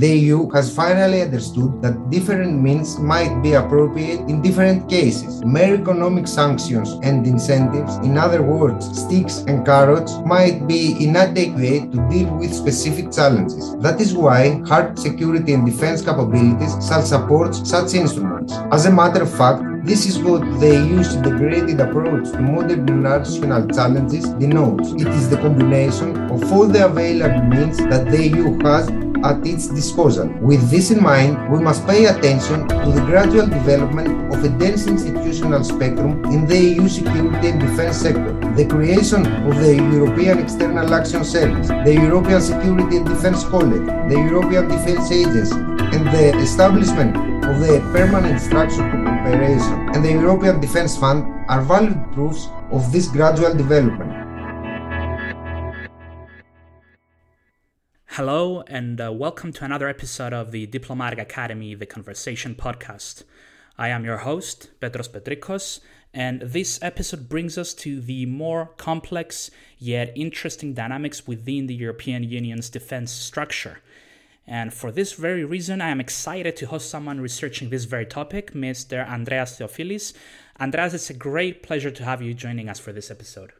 The EU has finally understood that different means might be appropriate in different cases. Mere economic sanctions and incentives, in other words, sticks and carrots, might be inadequate to deal with specific challenges. That is why hard security and defense capabilities shall support such instruments. As a matter of fact, this is what the EU's integrated approach to modern international challenges denotes. It is the combination of all the available means that the EU has at its disposal. With this in mind, we must pay attention to the gradual development of a dense institutional spectrum in the EU security and defense sector. The creation of the European External Action Service, the European Security and Defense College, the European Defense Agency, and the establishment of the Permanent Structure Cooperation and the European Defence Fund are valid proofs of this gradual development. Hello, and uh, welcome to another episode of the Diplomatic Academy The Conversation podcast. I am your host, Petros Petrikos, and this episode brings us to the more complex yet interesting dynamics within the European Union's defense structure. And for this very reason, I am excited to host someone researching this very topic, Mr. Andreas Theofilis. Andreas, it's a great pleasure to have you joining us for this episode.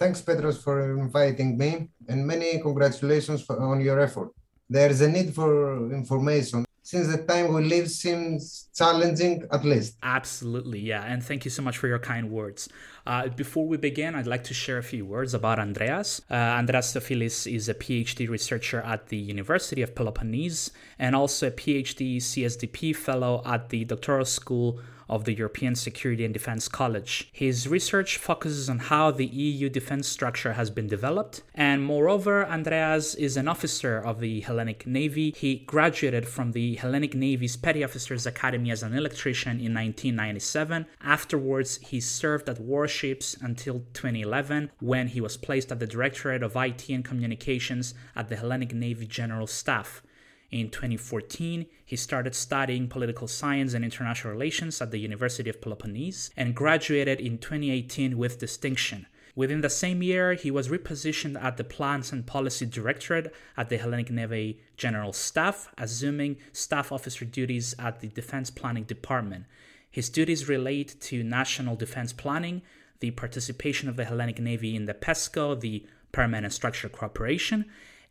Thanks, Petros, for inviting me, and many congratulations for, on your effort. There is a need for information since the time we live seems challenging at least. Absolutely, yeah. And thank you so much for your kind words. Uh, before we begin, I'd like to share a few words about Andreas. Uh, Andreas Theofilis is a PhD researcher at the University of Peloponnese and also a PhD CSDP fellow at the Doctoral School of the European Security and Defense College. His research focuses on how the EU defense structure has been developed, and moreover, Andreas is an officer of the Hellenic Navy. He graduated from the Hellenic Navy's Petty Officers Academy as an electrician in 1997. Afterwards, he served at warships until 2011 when he was placed at the Directorate of IT and Communications at the Hellenic Navy General Staff. In 2014, he started studying political science and international relations at the University of Peloponnese and graduated in 2018 with distinction. Within the same year, he was repositioned at the Plans and Policy Directorate at the Hellenic Navy General Staff, assuming staff officer duties at the Defense Planning Department. His duties relate to national defense planning, the participation of the Hellenic Navy in the PESCO, the Permanent Structure Cooperation,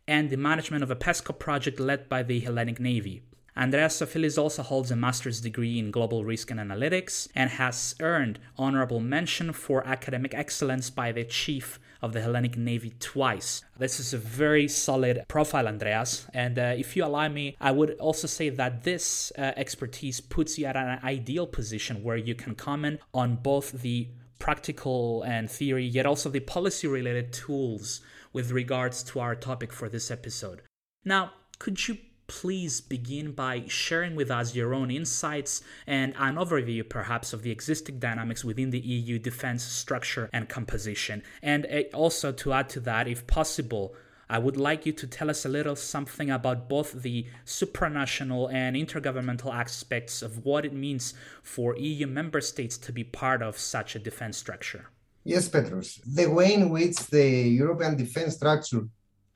and the management of a PESCO project led by the Hellenic Navy. Andreas Theofilis also holds a master's degree in global risk and analytics and has earned honorable mention for academic excellence by the chief of the Hellenic Navy twice. This is a very solid profile, Andreas. And uh, if you allow me, I would also say that this uh, expertise puts you at an ideal position where you can comment on both the practical and theory, yet also the policy related tools with regards to our topic for this episode. Now, could you please begin by sharing with us your own insights and an overview, perhaps, of the existing dynamics within the EU defense structure and composition? And uh, also, to add to that, if possible, I would like you to tell us a little something about both the supranational and intergovernmental aspects of what it means for EU member states to be part of such a defense structure. Yes, Petros. The way in which the European defense structure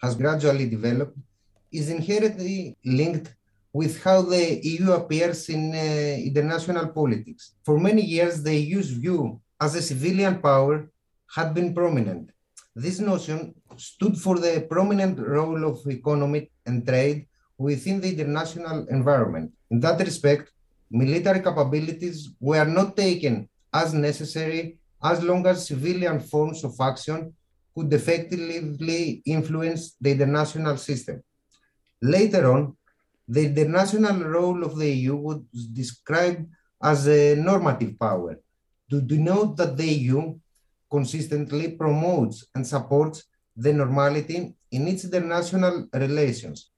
has gradually developed is inherently linked with how the EU appears in uh, international politics. For many years, the EU's view as a civilian power had been prominent. This notion stood for the prominent role of economy and trade within the international environment. In that respect, military capabilities were not taken as necessary as long as civilian forms of action could effectively influence the international system. Later on, the international role of the EU was described as a normative power to denote that the EU consistently promotes and supports the normality in its international relations.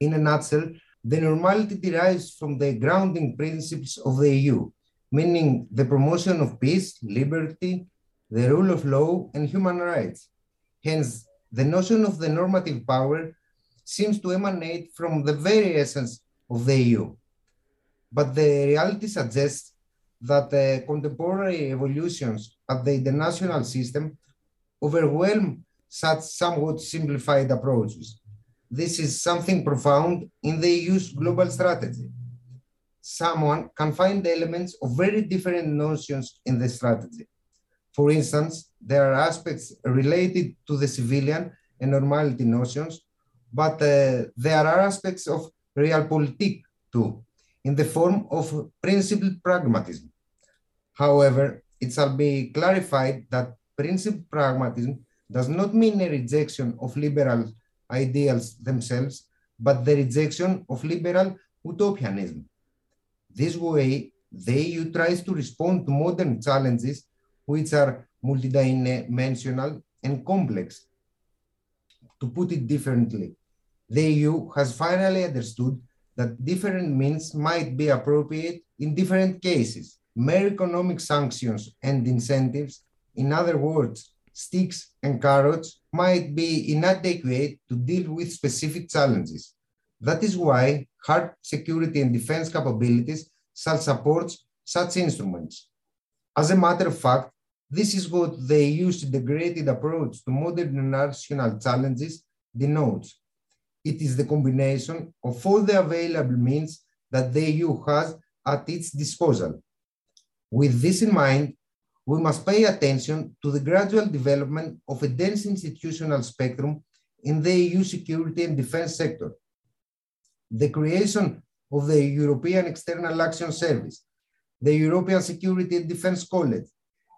In a nutshell, the normality derives from the grounding principles of the EU, meaning the promotion of peace, liberty, the rule of law, and human rights. Hence, the notion of the normative power seems to emanate from the very essence of the EU. But the reality suggests that the contemporary evolutions of the international system overwhelm such somewhat simplified approaches. this is something profound in the EU's global strategy. Someone can find elements of very different notions in the strategy. For instance, there are aspects related to the civilian and normality notions, but uh, there are aspects of realpolitik too, in the form of principled pragmatism. However, it shall be clarified that principled pragmatism does not mean a rejection of liberal ideals themselves, but the rejection of liberal utopianism. This way, the EU tries to respond to modern challenges which are multidimensional and complex. To put it differently, the EU has finally understood that different means might be appropriate in different cases. Mere economic sanctions and incentives, in other words, sticks and carrots, might be inadequate to deal with specific challenges. That is why hard security and defense capabilities shall supports such instruments. As a matter of fact, this is what the EU's integrated approach to modern national challenges denotes. It is the combination of all the available means that the EU has at its disposal. With this in mind, we must pay attention to the gradual development of a dense institutional spectrum in the EU security and defense sector. The creation of the European External Action Service, the European Security and Defense College,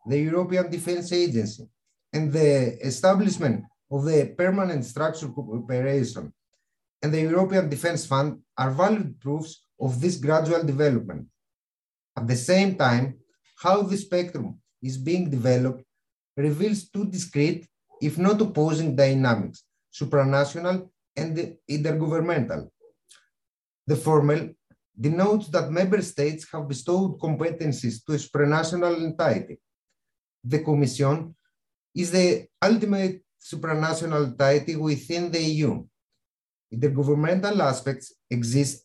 the European Defense Agency, and the establishment of the Permanent Structured Cooperation and the European Defense Fund are valid proofs of this gradual development. At the same time, how the spectrum is being developed reveals two discrete, if not opposing dynamics, supranational and intergovernmental. The former denotes that member states have bestowed competencies to a supranational entity. The Commission is the ultimate supranational entity within the EU. Intergovernmental aspects exist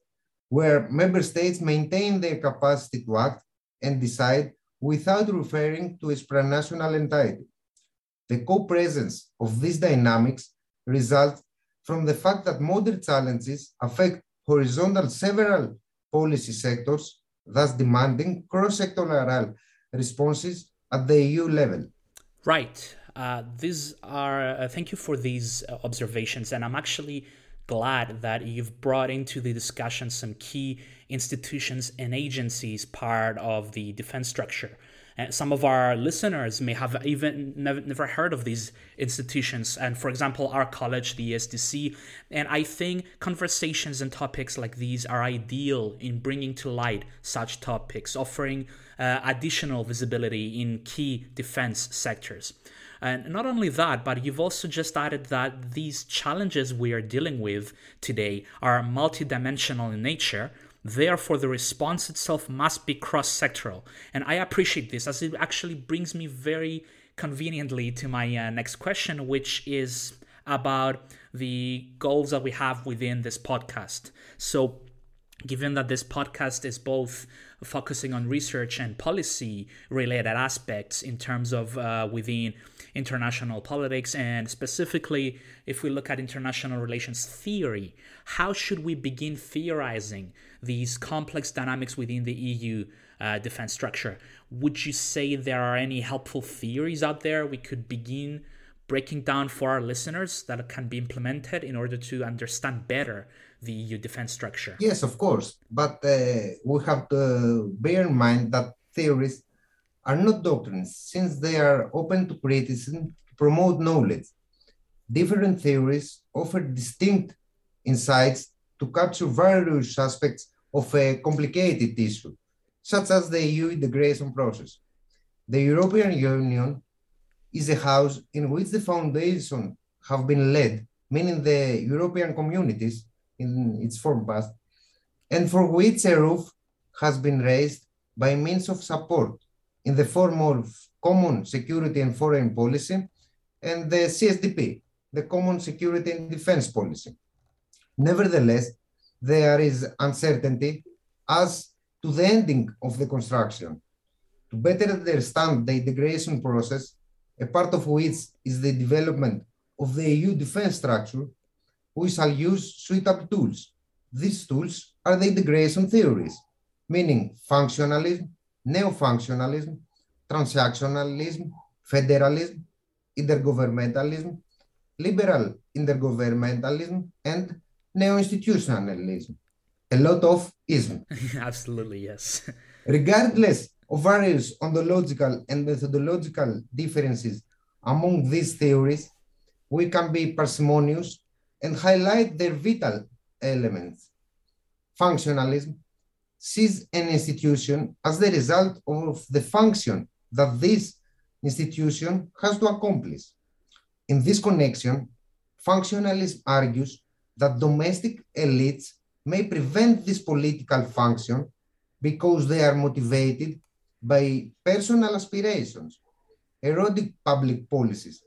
where member states maintain their capacity to act and decide without referring to a supranational entity. The co-presence of these dynamics results from the fact that modern challenges affect horizontal several policy sectors, thus demanding cross-sectoral responses at the EU level. Right. Uh, these are, uh, thank you for these uh, observations. And I'm actually glad that you've brought into the discussion some key institutions and agencies part of the defense structure. And some of our listeners may have even never, never heard of these institutions. And for example, our college, the ESDC. And I think conversations and topics like these are ideal in bringing to light such topics, offering uh, additional visibility in key defense sectors. And not only that, but you've also just added that these challenges we are dealing with today are multidimensional in nature. Therefore, the response itself must be cross sectoral. And I appreciate this as it actually brings me very conveniently to my uh, next question, which is about the goals that we have within this podcast. So, given that this podcast is both focusing on research and policy related aspects in terms of uh, within international politics and specifically if we look at international relations theory how should we begin theorizing these complex dynamics within the eu uh, defense structure? Would you say there are any helpful theories out there we could begin breaking down for our listeners that can be implemented in order to understand better the EU defense structure. Yes, of course. But uh, we have to bear in mind that theories are not doctrines, since they are open to criticism to promote knowledge. Different theories offer distinct insights to capture various aspects of a complicated issue, such as the EU integration process. The European Union is a house in which the foundation have been laid, meaning the European communities in its form past, and for which a roof has been raised by means of support in the form of common security and foreign policy and the CSDP, the common security and defense policy. Nevertheless, there is uncertainty as to the ending of the construction. To better understand the integration process, a part of which is the development of the EU defense structure, we shall use suitable tools. These tools are the integration theories, meaning functionalism, neo-functionalism, transactionalism, federalism, intergovernmentalism, liberal intergovernmentalism, and neo-institutionalism. A lot of ism. Absolutely, yes. Regardless various ontological and methodological differences among these theories, we can be parsimonious and highlight their vital elements. Functionalism sees an institution as the result of the function that this institution has to accomplish. In this connection, functionalism argues that domestic elites may prevent this political function because they are motivated by personal aspirations, erotic public policies.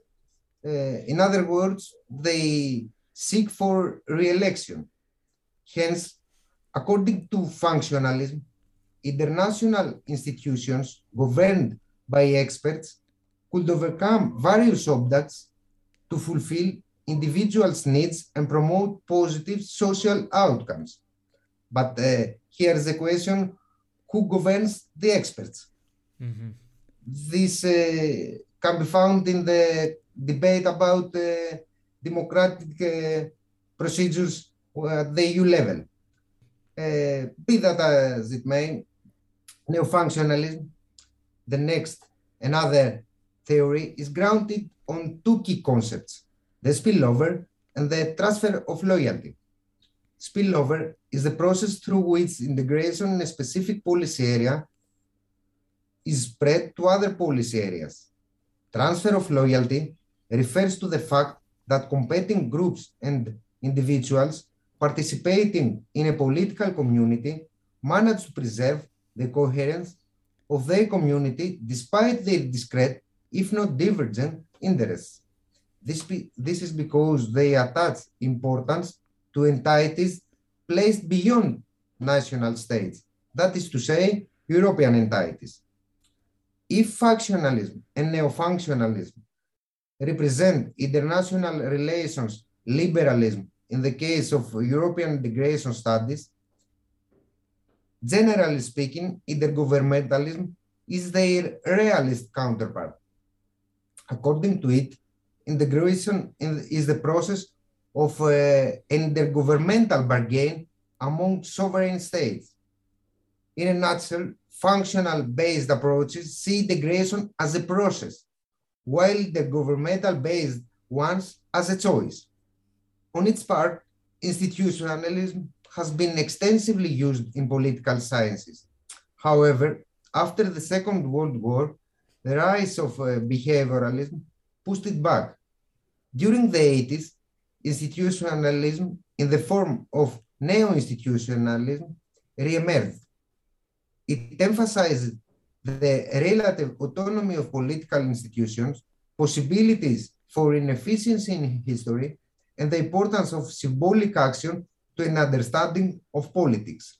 Uh, in other words, they seek for re-election. Hence, according to functionalism, international institutions governed by experts could overcome various objects to fulfill individuals' needs and promote positive social outcomes. But uh, here's the question who governs the experts? Mm-hmm. This uh, can be found in the debate about uh, democratic uh, procedures at the EU level. Uh, be that as it may, neo-functionalism, the next another theory, is grounded on two key concepts, the spillover and the transfer of loyalty. Spillover is the process through which integration in a specific policy area is spread to other policy areas. Transfer of loyalty refers to the fact that competing groups and individuals participating in a political community manage to preserve the coherence of their community despite their discrete, if not divergent, interests. This, this is because they attach importance to entities placed beyond national states, that is to say, European entities. If functionalism and neo-functionalism represent international relations liberalism in the case of European integration studies, generally speaking, intergovernmentalism is their realist counterpart. According to it, integration is the process of uh, intergovernmental bargain among sovereign states. In a nutshell, functional based approaches see integration as a process, while the governmental based ones as a choice. On its part, institutionalism has been extensively used in political sciences. However, after the Second World War, the rise of uh, behavioralism pushed it back. During the 80s, institutionalism in the form of neo-institutionalism re-emerged. It emphasized the relative autonomy of political institutions, possibilities for inefficiency in history, and the importance of symbolic action to an understanding of politics.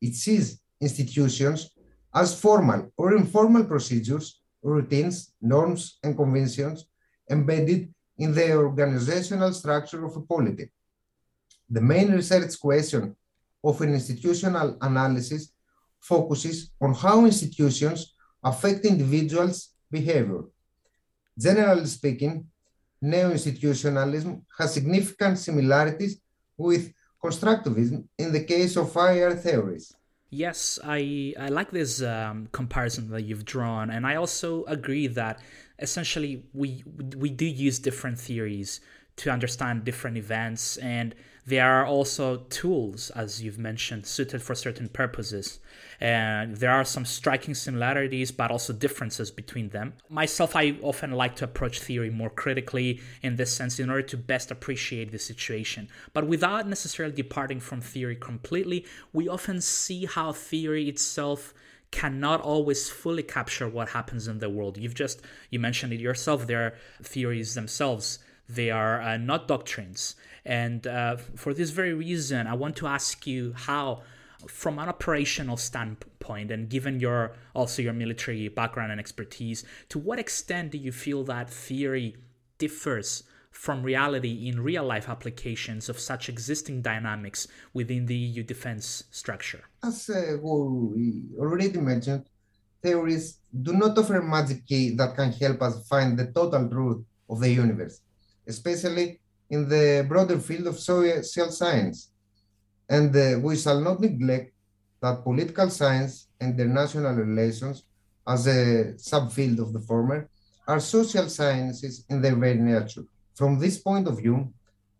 It sees institutions as formal or informal procedures, routines, norms, and conventions embedded in the organizational structure of a polity. The main research question of an institutional analysis focuses on how institutions affect individuals' behavior. Generally speaking, neo-institutionalism has significant similarities with constructivism in the case of IR theories. Yes, I, I like this um, comparison that you've drawn, and I also agree that essentially we we do use different theories to understand different events and there are also tools as you've mentioned suited for certain purposes. And there are some striking similarities but also differences between them. Myself i often like to approach theory more critically in this sense in order to best appreciate the situation. But without necessarily departing from theory completely we often see how theory itself cannot always fully capture what happens in the world. You've just you mentioned it yourself. Their theories themselves they are uh, not doctrines, and uh, for this very reason, I want to ask you how. From an operational standpoint, and given your also your military background and expertise, to what extent do you feel that theory differs from reality in real life applications of such existing dynamics within the EU defense structure? As uh, we already mentioned, theories do not offer magic key that can help us find the total truth of the universe, especially in the broader field of social science. And uh, we shall not neglect that political science and international relations, as a subfield of the former, are social sciences in their very nature. From this point of view,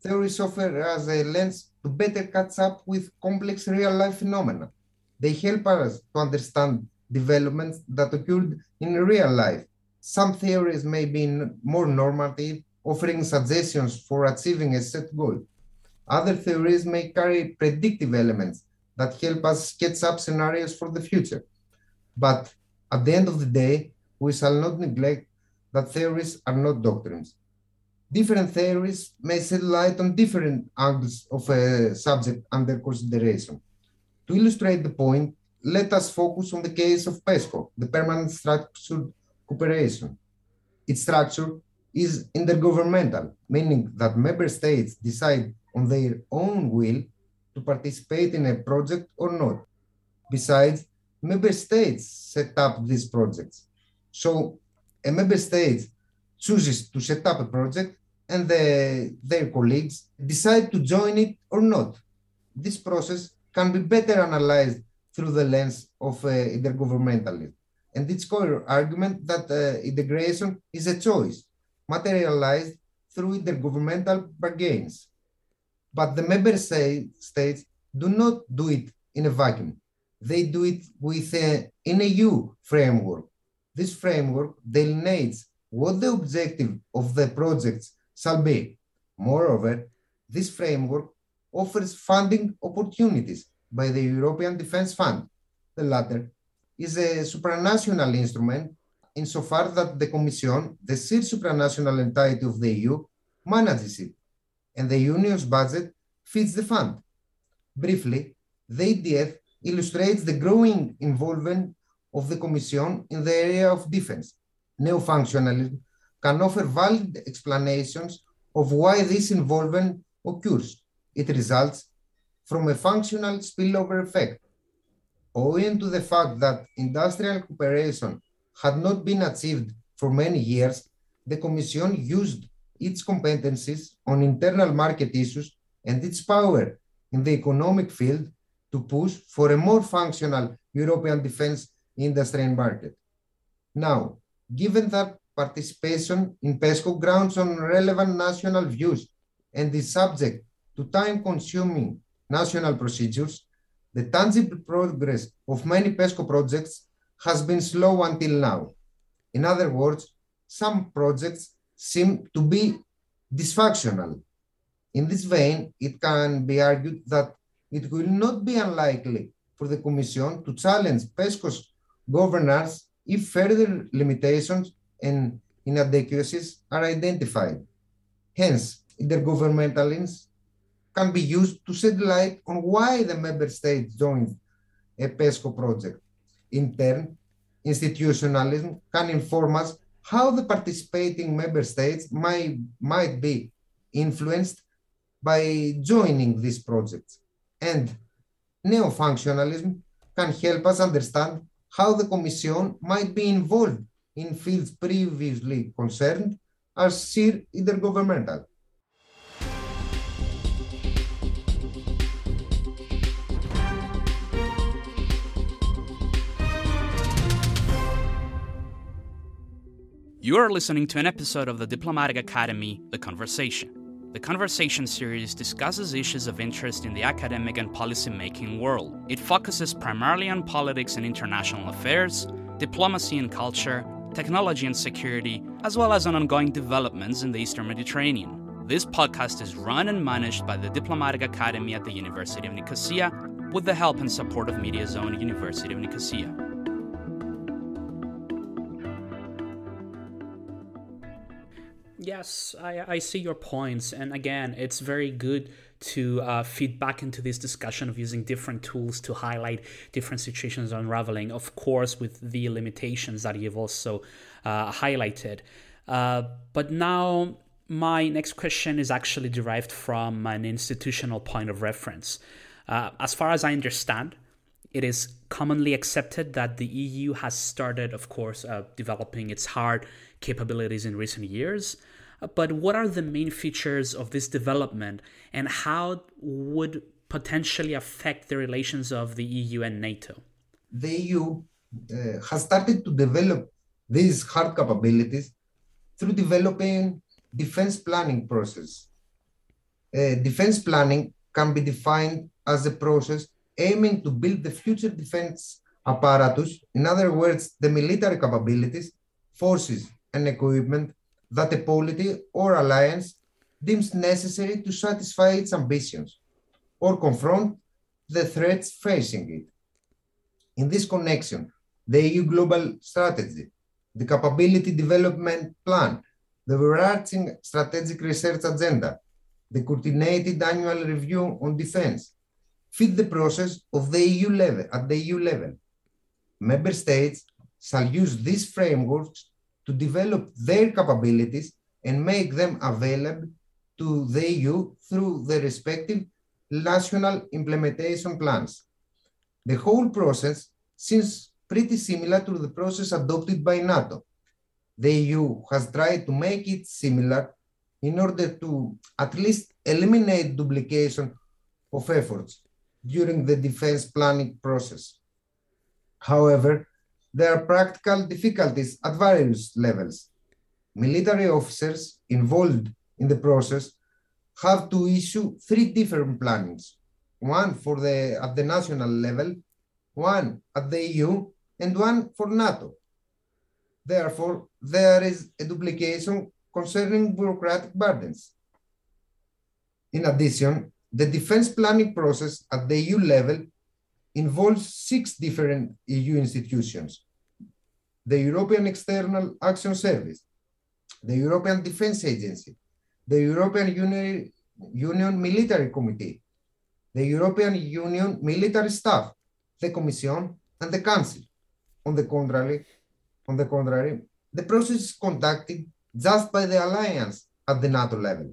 theories offer us a lens to better catch up with complex real life phenomena. They help us to understand developments that occurred in real life. Some theories may be more normative, offering suggestions for achieving a set goal. Other theories may carry predictive elements that help us sketch up scenarios for the future. But at the end of the day, we shall not neglect that theories are not doctrines. Different theories may shed light on different angles of a subject under consideration. To illustrate the point, let us focus on the case of PESCO, the Permanent Structured Cooperation. Its structure is intergovernmental, meaning that member states decide on their own will to participate in a project or not. Besides, member states set up these projects. So a member state chooses to set up a project and the, their colleagues decide to join it or not. This process can be better analyzed through the lens of uh, intergovernmentalism. And its core argument that uh, integration is a choice materialized through intergovernmental bargains. But the member states do not do it in a vacuum. They do it with a, an EU framework. This framework delineates what the objective of the projects shall be. Moreover, this framework offers funding opportunities by the European Defence Fund. The latter is a supranational instrument insofar that the Commission, the sheer supranational entity of the EU, manages it, and the Union's budget feeds the fund. Briefly, the EDF illustrates the growing involvement of the Commission in the area of defense. Neo-functionalism can offer valid explanations of why this involvement occurs. It results from a functional spillover effect. Owing to the fact that industrial cooperation had not been achieved for many years, the Commission used its competencies on internal market issues and its power in the economic field to push for a more functional European defense industry and market. Now, given that participation in PESCO grounds on relevant national views and is subject to time-consuming national procedures, the tangible progress of many PESCO projects has been slow until now. In other words, some projects seem to be dysfunctional. In this vein, it can be argued that it will not be unlikely for the Commission to challenge PESCO's governance if further limitations and inadequacies are identified. Hence, intergovernmentalism can be used to shed light on why the member states joined a PESCO project. In turn, institutionalism can inform us how the participating member states might, might be influenced by joining these projects. And neo-functionalism can help us understand how the Commission might be involved in fields previously concerned as sheer intergovernmental. You are listening to an episode of the Diplomatic Academy, The Conversation. The Conversation series discusses issues of interest in the academic and policy-making world. It focuses primarily on politics and international affairs, diplomacy and culture, technology and security, as well as on ongoing developments in the Eastern Mediterranean. This podcast is run and managed by the Diplomatic Academy at the University of Nicosia with the help and support of Mediazone University of Nicosia. Yes, I, I see your points. And again, it's very good to uh, feed back into this discussion of using different tools to highlight different situations unraveling, of course, with the limitations that you've also uh, highlighted. Uh, but now, my next question is actually derived from an institutional point of reference. Uh, as far as I understand, it is commonly accepted that the EU has started, of course, uh, developing its hard capabilities in recent years. But what are the main features of this development, and how would potentially affect the relations of the EU and NATO? The EU uh, has started to develop these hard capabilities through developing defense planning process. Uh, defense planning can be defined as a process aiming to build the future defense apparatus, in other words, the military capabilities, forces, and equipment that a polity or alliance deems necessary to satisfy its ambitions or confront the threats facing it. In this connection, the EU Global Strategy, the Capability Development Plan, the overarching strategic research agenda, the coordinated annual review on defense, fit the process of the EU level at the EU level. Member states shall use these frameworks to develop their capabilities and make them available to the EU through the respective national implementation plans. The whole process seems pretty similar to the process adopted by NATO. The EU has tried to make it similar in order to at least eliminate duplication of efforts during the defense planning process. However, there are practical difficulties at various levels. Military officers involved in the process have to issue three different plannings, one for the at the national level, one at the EU, and one for NATO. Therefore, there is a duplication concerning bureaucratic burdens. In addition, the defense planning process at the EU level involves six different EU institutions. The European External Action Service, the European Defense Agency, the European Union, Union Military Committee, the European Union Military Staff, the Commission, and the Council. On the contrary, on the contrary, the process is conducted just by the alliance at the NATO level.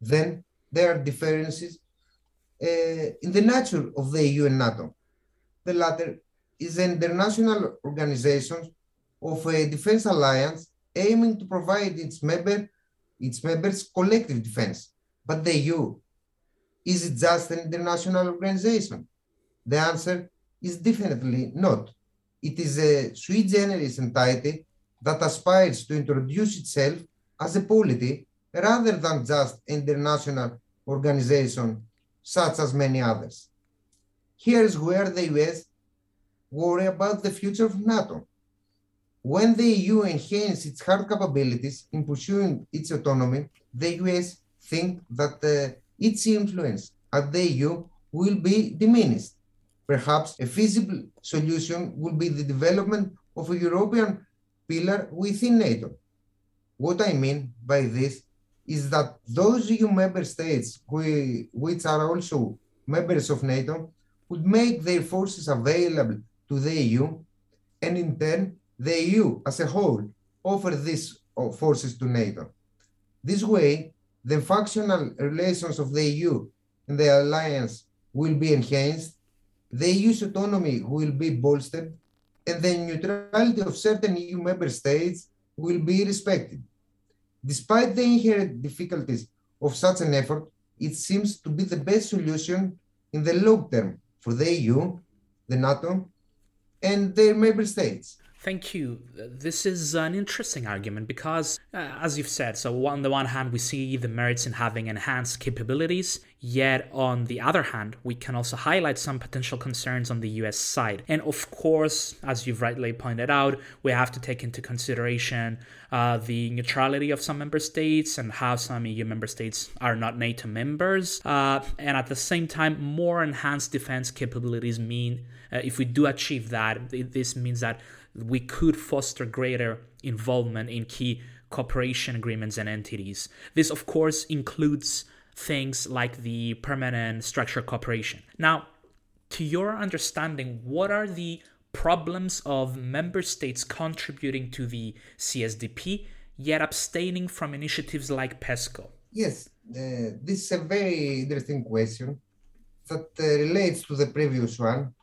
Then there are differences uh, in the nature of the EU and NATO. The latter is an international organization of a defense alliance aiming to provide its member its members collective defense. But the EU, is it just an international organization? The answer is definitely not. It is a sui generis entity that aspires to introduce itself as a polity rather than just an international organization such as many others. Here is where the US worry about the future of NATO. When the EU enhances its hard capabilities in pursuing its autonomy, the US think that uh, its influence at the EU will be diminished. Perhaps a feasible solution would be the development of a European pillar within NATO. What I mean by this is that those EU member states which are also members of NATO would make their forces available to the EU and in turn the EU as a whole offers these uh, forces to NATO. This way, the functional relations of the EU and the alliance will be enhanced, the EU's autonomy will be bolstered, and the neutrality of certain EU member states will be respected. Despite the inherent difficulties of such an effort, it seems to be the best solution in the long term for the EU, the NATO, and their member states. Thank you. This is an interesting argument because, uh, as you've said, so on the one hand, we see the merits in having enhanced capabilities, yet on the other hand, we can also highlight some potential concerns on the US side. And of course, as you've rightly pointed out, we have to take into consideration uh, the neutrality of some member states and how some EU member states are not NATO members. Uh, and at the same time, more enhanced defense capabilities mean, uh, if we do achieve that, this means that we could foster greater involvement in key cooperation agreements and entities. This, of course, includes things like the permanent structured cooperation. Now, to your understanding, what are the problems of member states contributing to the CSDP, yet abstaining from initiatives like PESCO? Yes, uh, this is a very interesting question that uh, relates to the previous one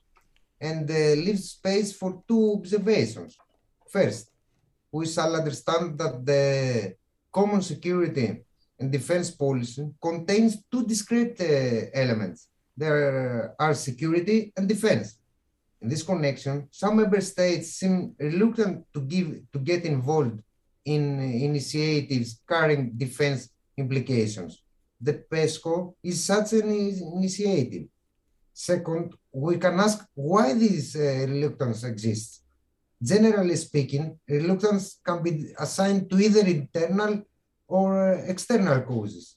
and leaves space for two observations. First, we shall understand that the common security and defense policy contains two discrete uh, elements. There are security and defense. In this connection, some member states seem reluctant to give to get involved in initiatives carrying defense implications. The PESCO is such an initiative. Second, we can ask why this uh, reluctance exists. Generally speaking, reluctance can be assigned to either internal or external causes.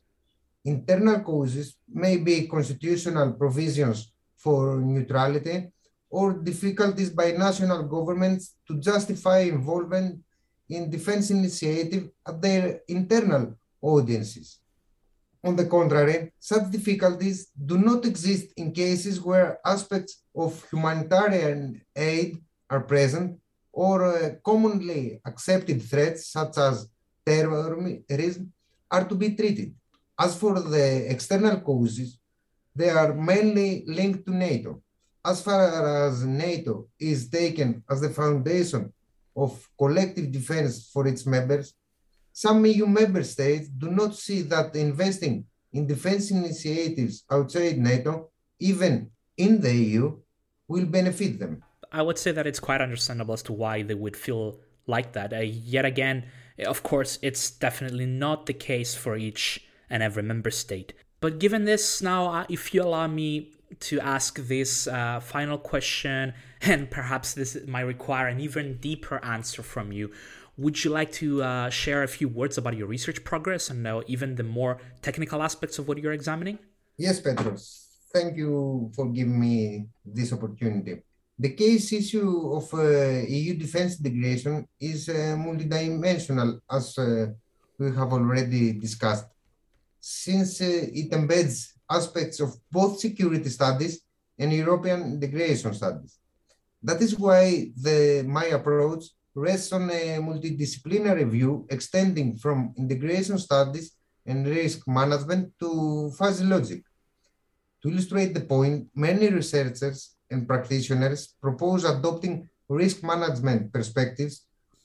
Internal causes may be constitutional provisions for neutrality or difficulties by national governments to justify involvement in defense initiative at their internal audiences. On the contrary, such difficulties do not exist in cases where aspects of humanitarian aid are present or uh, commonly accepted threats such as terrorism are to be treated. As for the external causes, they are mainly linked to NATO. As far as NATO is taken as the foundation of collective defense for its members, some EU member states do not see that investing in defense initiatives outside NATO, even in the EU, will benefit them. I would say that it's quite understandable as to why they would feel like that. Uh, yet again, of course, it's definitely not the case for each and every member state. But given this, now, uh, if you allow me to ask this uh, final question, and perhaps this might require an even deeper answer from you, would you like to uh, share a few words about your research progress and uh, even the more technical aspects of what you're examining? Yes, Petros. Thank you for giving me this opportunity. The case issue of uh, EU defense integration is uh, multidimensional, as uh, we have already discussed, since uh, it embeds aspects of both security studies and European integration studies. That is why the, my approach rests on a multidisciplinary view extending from integration studies and risk management to fuzzy logic. To illustrate the point, many researchers and practitioners propose adopting risk management perspectives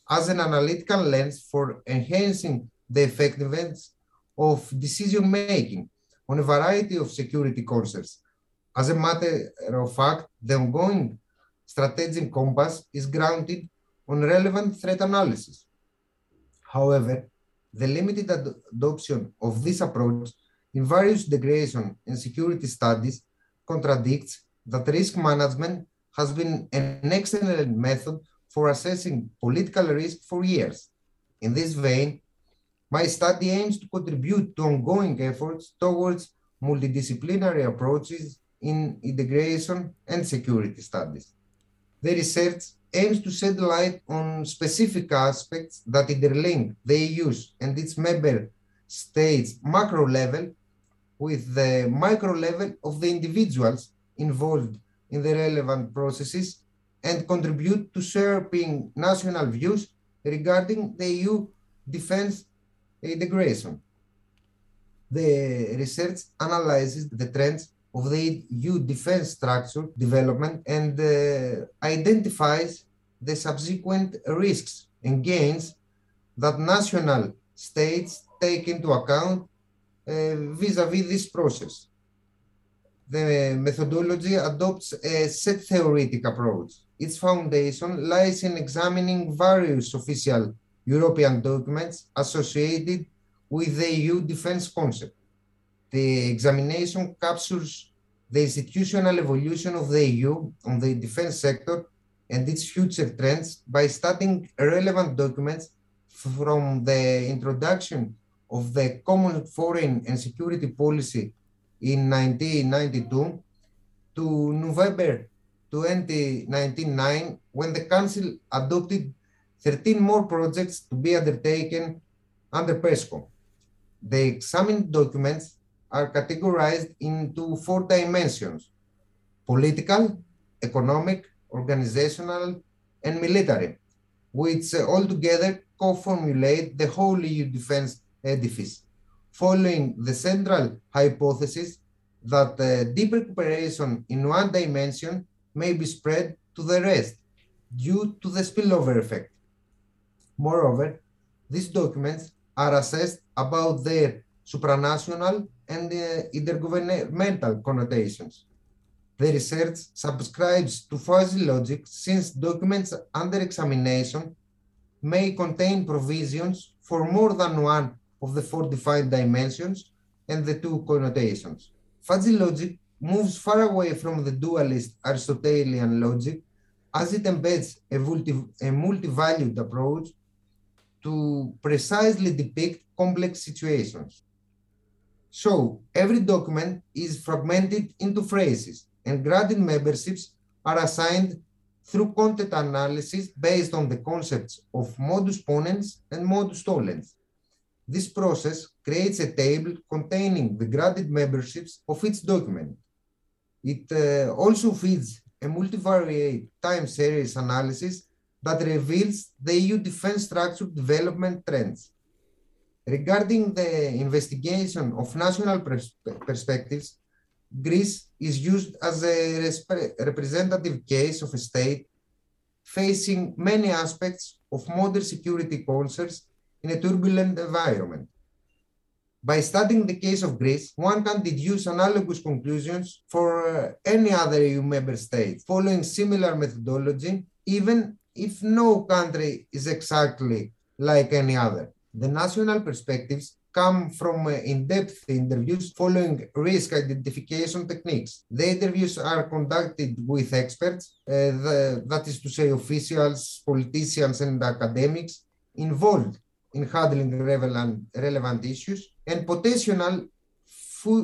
as an analytical lens for enhancing the effectiveness of decision making on a variety of security concerns. As a matter of fact, the ongoing strategic compass is grounded on relevant threat analysis. However, the limited ad- adoption of this approach in various integration and security studies contradicts that risk management has been an excellent method for assessing political risk for years. In this vein, my study aims to contribute to ongoing efforts towards multidisciplinary approaches in integration and security studies. The research aims to shed light on specific aspects that interlink the EU's and its member states macro level with the micro level of the individuals involved in the relevant processes and contribute to shaping national views regarding the EU defense integration. The research analyzes the trends of the EU defense structure development and uh, identifies the subsequent risks and gains that national states take into account uh, vis-a-vis this process the methodology adopts a set theoretic approach. Its foundation lies in examining various official European documents associated with the EU defense concept. The examination captures the institutional evolution of the EU on the defense sector and its future trends by studying relevant documents from the introduction of the common foreign and security policy in 1992 to November 2019 when the Council adopted 13 more projects to be undertaken under PESCO. The examined documents are categorized into four dimensions political, economic, organizational, and military, which altogether co-formulate the whole EU defense edifice, following the central hypothesis that uh, deep recuperation in one dimension may be spread to the rest due to the spillover effect. Moreover, these documents are assessed about their supranational and uh, intergovernmental connotations. The research subscribes to fuzzy logic since documents under examination may contain provisions for more than one of the four defined dimensions and the two connotations. Fuzzy logic moves far away from the dualist Aristotelian logic as it embeds a, multi, a multi-valued approach to precisely depict complex situations. So every document is fragmented into phrases and graded memberships are assigned through content analysis based on the concepts of modus ponens and modus tollens. This process creates a table containing the graded memberships of each document. It uh, also feeds a multivariate time series analysis that reveals the EU defense structure development trends. Regarding the investigation of national pers perspectives, Greece is used as a representative case of a state facing many aspects of modern security concerns in a turbulent environment. By studying the case of Greece, one can deduce analogous conclusions for uh, any other EU member state following similar methodology, even if no country is exactly like any other. The national perspectives come from uh, in-depth interviews following risk identification techniques. The interviews are conducted with experts, uh, the, that is to say officials, politicians and academics involved in handling relevant, relevant issues and potential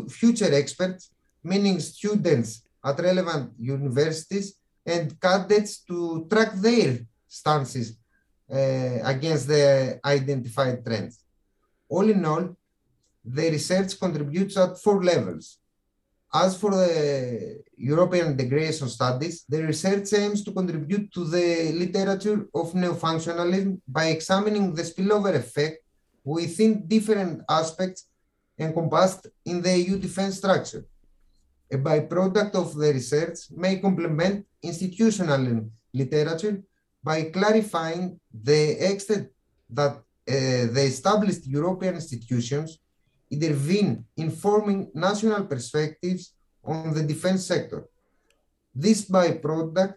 future experts, meaning students at relevant universities and cadets to track their stances uh, against the identified trends. All in all, the research contributes at four levels. As for the European integration studies, the research aims to contribute to the literature of neo-functionalism by examining the spillover effect within different aspects encompassed in the EU defense structure. A byproduct of the research may complement institutional literature by clarifying the extent that uh, the established European institutions intervene in forming national perspectives on the defense sector. This byproduct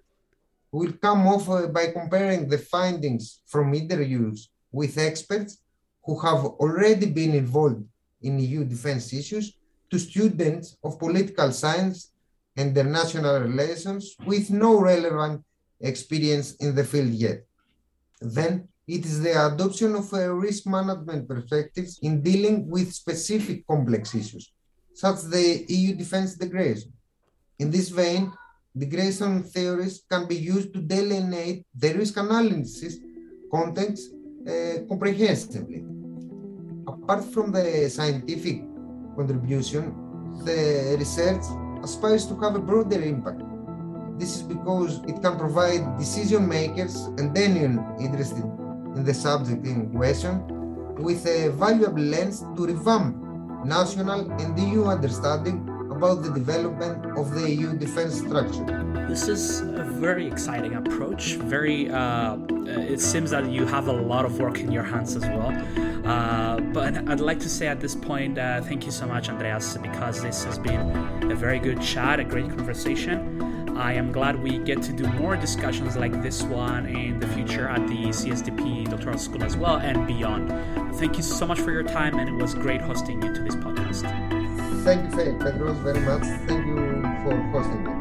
will come off uh, by comparing the findings from interviews with experts who have already been involved in EU defense issues to students of political science and international relations with no relevant experience in the field yet. Then it is the adoption of a risk management perspectives in dealing with specific complex issues, such as the EU defense integration. In this vein, integration theories can be used to delineate the risk analysis context uh, comprehensively. Apart from the scientific contribution, the research aspires to have a broader impact. This is because it can provide decision makers and anyone interested in the subject in question with a valuable lens to revamp national and EU understanding about the development of the EU defense structure. This is a very exciting approach. Very, uh, it seems that you have a lot of work in your hands as well. Uh, but I'd like to say at this point, uh, thank you so much, Andreas, because this has been a very good chat, a great conversation. I am glad we get to do more discussions like this one in the future at the CSDP Doctoral School as well and beyond. Thank you so much for your time, and it was great hosting you to this podcast. Thank you, Pedro, very much. Thank you for hosting me.